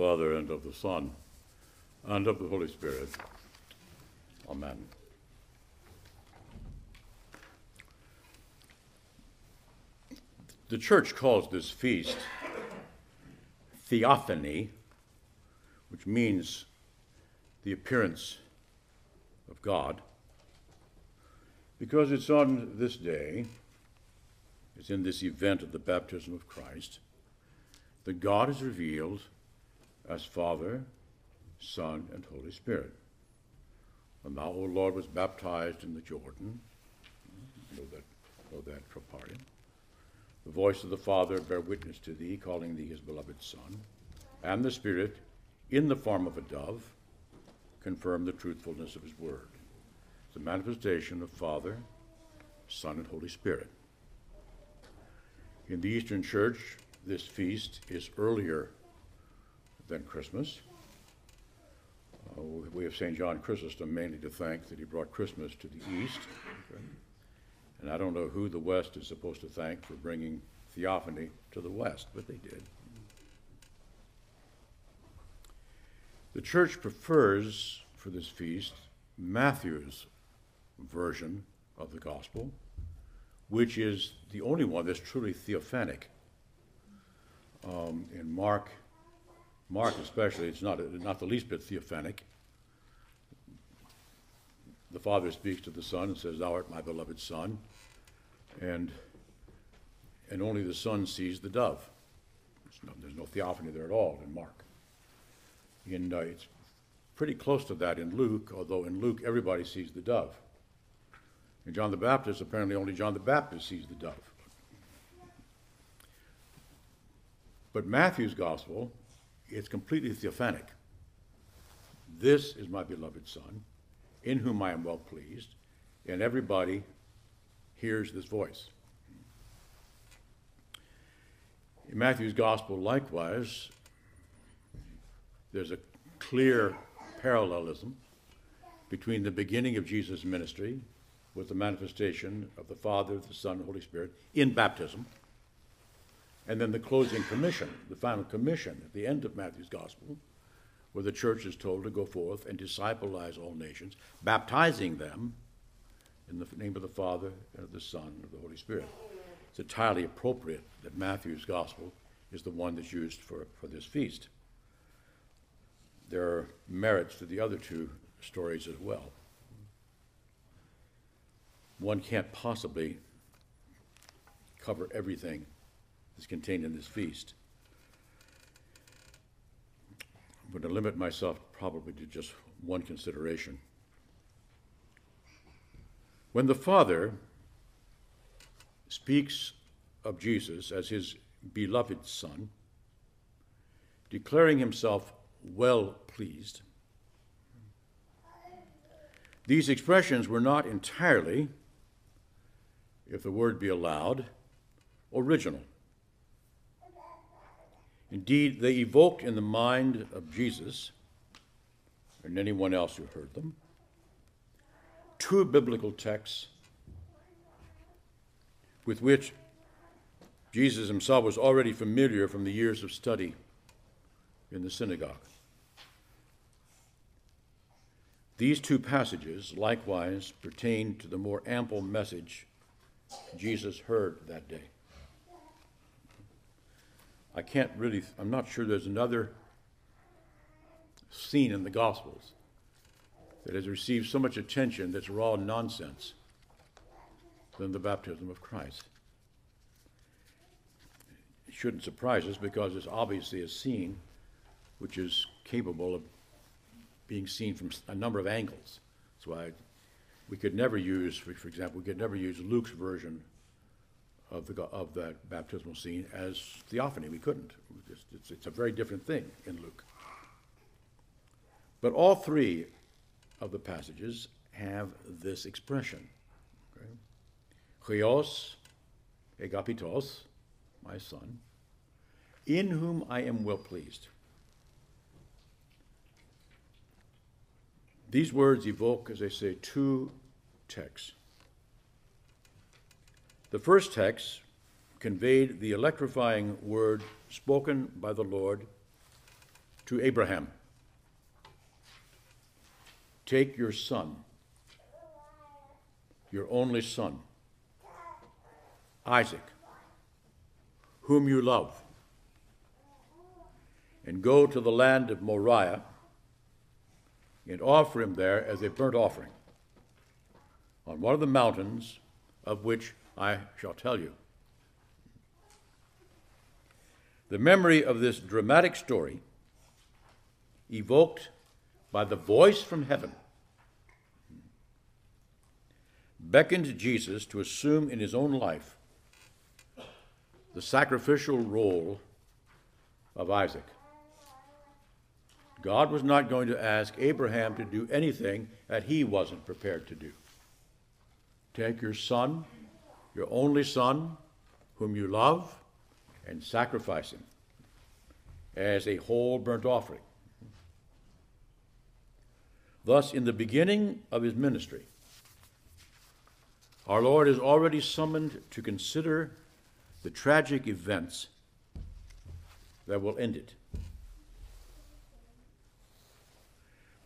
Father, and of the Son, and of the Holy Spirit. Amen. The church calls this feast Theophany, which means the appearance of God, because it's on this day, it's in this event of the baptism of Christ, that God is revealed as Father, Son, and Holy Spirit. And thou, O Lord, was baptized in the Jordan. Know that, know that party. The voice of the Father bear witness to thee, calling thee his beloved Son. And the Spirit, in the form of a dove, confirm the truthfulness of his word. A manifestation of Father, Son, and Holy Spirit. In the Eastern Church, this feast is earlier than Christmas. Uh, we have St. John Chrysostom mainly to thank that he brought Christmas to the East. And I don't know who the West is supposed to thank for bringing theophany to the West, but they did. The church prefers for this feast Matthew's version of the gospel, which is the only one that's truly theophanic. Um, in Mark, Mark especially, it's not, not the least bit theophanic. The Father speaks to the Son and says, Thou art my beloved Son. And, and only the Son sees the dove. There's no, there's no theophany there at all in Mark. In, uh, it's pretty close to that in Luke, although in Luke everybody sees the dove. In John the Baptist, apparently only John the Baptist sees the dove. But Matthew's gospel, it's completely theophanic. This is my beloved Son, in whom I am well pleased, and everybody hears this voice. In Matthew's gospel, likewise, there's a clear parallelism between the beginning of Jesus' ministry with the manifestation of the Father, the Son, and the Holy Spirit in baptism and then the closing commission, the final commission at the end of Matthew's gospel, where the church is told to go forth and discipleize all nations, baptizing them in the name of the Father and of the Son and of the Holy Spirit. It's entirely appropriate that Matthew's gospel is the one that's used for, for this feast. There are merits to the other two stories as well. One can't possibly cover everything is contained in this feast. I'm going to limit myself probably to just one consideration. When the Father speaks of Jesus as his beloved Son, declaring himself well pleased, these expressions were not entirely, if the word be allowed, original. Indeed, they evoked in the mind of Jesus and anyone else who heard them two biblical texts with which Jesus himself was already familiar from the years of study in the synagogue. These two passages likewise pertain to the more ample message Jesus heard that day. I can't really, I'm not sure there's another scene in the Gospels that has received so much attention that's raw nonsense than the baptism of Christ. It shouldn't surprise us because it's obviously a scene which is capable of being seen from a number of angles. That's why we could never use, for, example, we could never use Luke's version of, the, of that baptismal scene as theophany. We couldn't. It's, it's, it's a very different thing in Luke. But all three of the passages have this expression. Okay? Huios, agapitos, my son, in whom I am well pleased. These words evoke, as I say, two texts. The first text conveyed the electrifying word spoken by the Lord to Abraham. Take your son, your only son, Isaac, whom you love, and go to the land of Moriah and offer him there as a burnt offering on one of the mountains of which I shall tell you. The memory of this dramatic story, evoked by the voice from heaven, beckoned Jesus to assume in his own life the sacrificial role of Isaac. God was not going to ask Abraham to do anything that he wasn't prepared to do. Take your son, your only son, whom you love, and sacrifice him as a whole burnt offering. Thus, in the beginning of his ministry, our Lord is already summoned to consider the tragic events that will end it.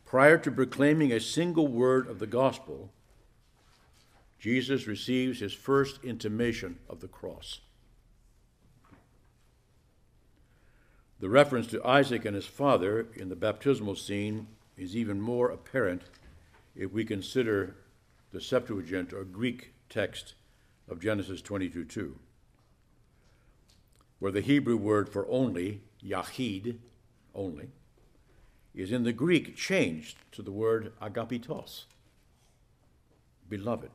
Prior to proclaiming a single word of the gospel, Jesus receives his first intimation of the cross. The reference to Isaac and his father in the baptismal scene is even more apparent if we consider the Septuagint or Greek text of Genesis 22 2, where the Hebrew word for only, yachid, only, is in the Greek changed to the word agapitos, beloved.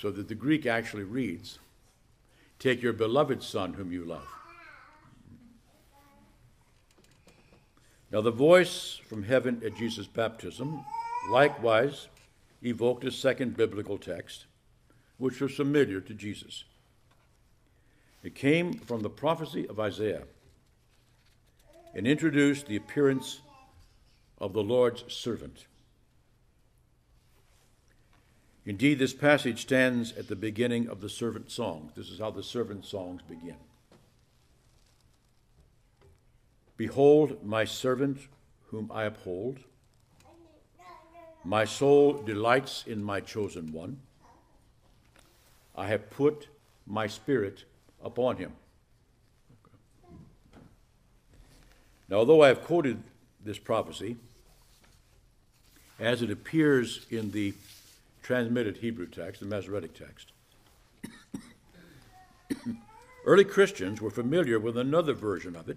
So that the Greek actually reads, Take your beloved son whom you love. Now, the voice from heaven at Jesus' baptism likewise evoked a second biblical text, which was familiar to Jesus. It came from the prophecy of Isaiah and introduced the appearance of the Lord's servant. Indeed, this passage stands at the beginning of the servant song. This is how the servant songs begin. Behold, my servant whom I uphold. My soul delights in my chosen one. I have put my spirit upon him. Now, although I have quoted this prophecy, as it appears in the transmitted Hebrew text, the Masoretic text, early Christians were familiar with another version of it,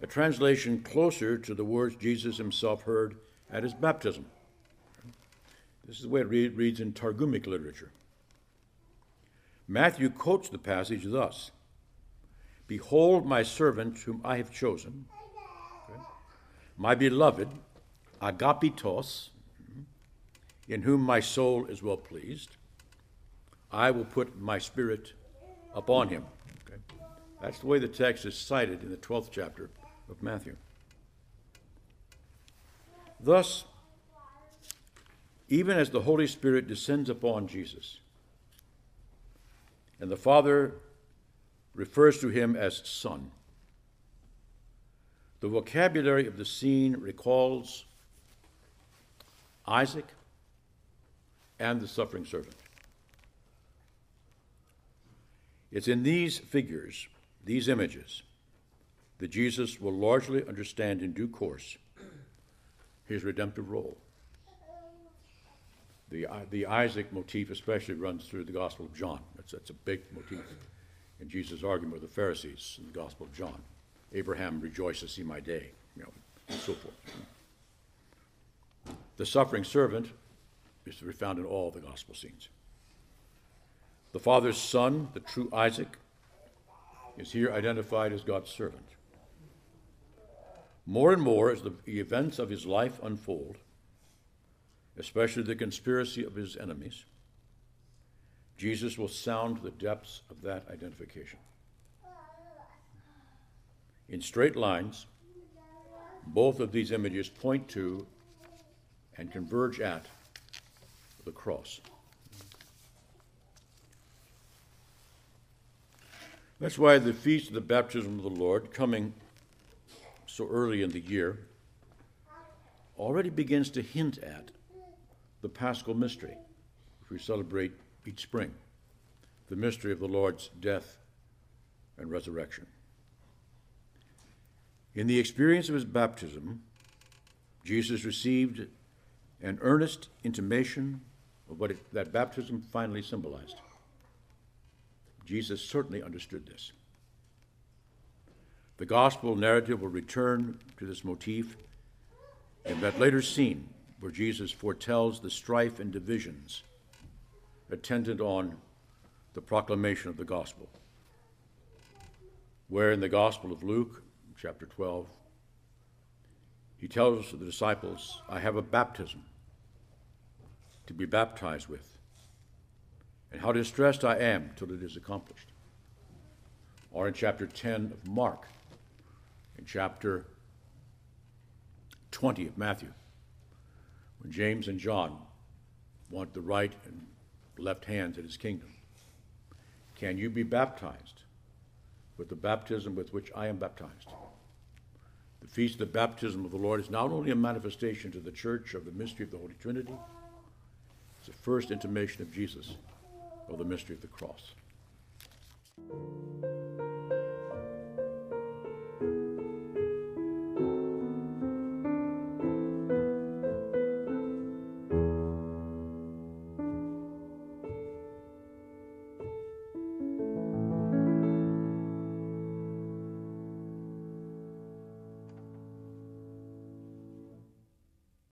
a translation closer to the words Jesus himself heard at his baptism. This is the way it read, reads in Targumic literature. Matthew quotes the passage thus Behold, my servant whom I have chosen, my beloved, agapitos, in whom my soul is well pleased. I will put my spirit upon him. Okay? That's the way the text is cited in the 12th chapter of Matthew. Thus, even as the Holy Spirit descends upon Jesus, and the Father refers to him as Son, the vocabulary of the scene recalls Isaac and the suffering servant. It's in these figures, these images, that Jesus will largely understand in due course his redemptive role. The, the Isaac motif especially runs through the Gospel of John. That's, that's a big motif in Jesus' argument with the Pharisees in the Gospel of John. Abraham rejoiced to see my day, you know, and so forth. The suffering servant is to be found in all the gospel scenes. The Father's Son, the true Isaac, is here identified as God's servant. More and more, as the events of his life unfold, especially the conspiracy of his enemies, Jesus will sound the depths of that identification. In straight lines, both of these images point to and converge at the cross. That's why the feast of the baptism of the Lord, coming so early in the year already begins to hint at the paschal mystery, which we celebrate each spring the mystery of the Lord's death and resurrection. In the experience of his baptism, Jesus received an earnest intimation of what it, that baptism finally symbolized. Jesus certainly understood this. The gospel narrative will return to this motif in that later scene where Jesus foretells the strife and divisions attendant on the proclamation of the gospel. Where in the Gospel of Luke, chapter 12, he tells the disciples, I have a baptism to be baptized with, and how distressed I am till it is accomplished. Or in chapter 10 of Mark, in chapter 20 of Matthew, when James and John want the right and left hands in his kingdom. Can you be baptized with the baptism with which I am baptized? The feast of the baptism of the Lord is not only a manifestation to the church of the mystery of the Holy Trinity, it's the first intimation of Jesus of the mystery of the cross.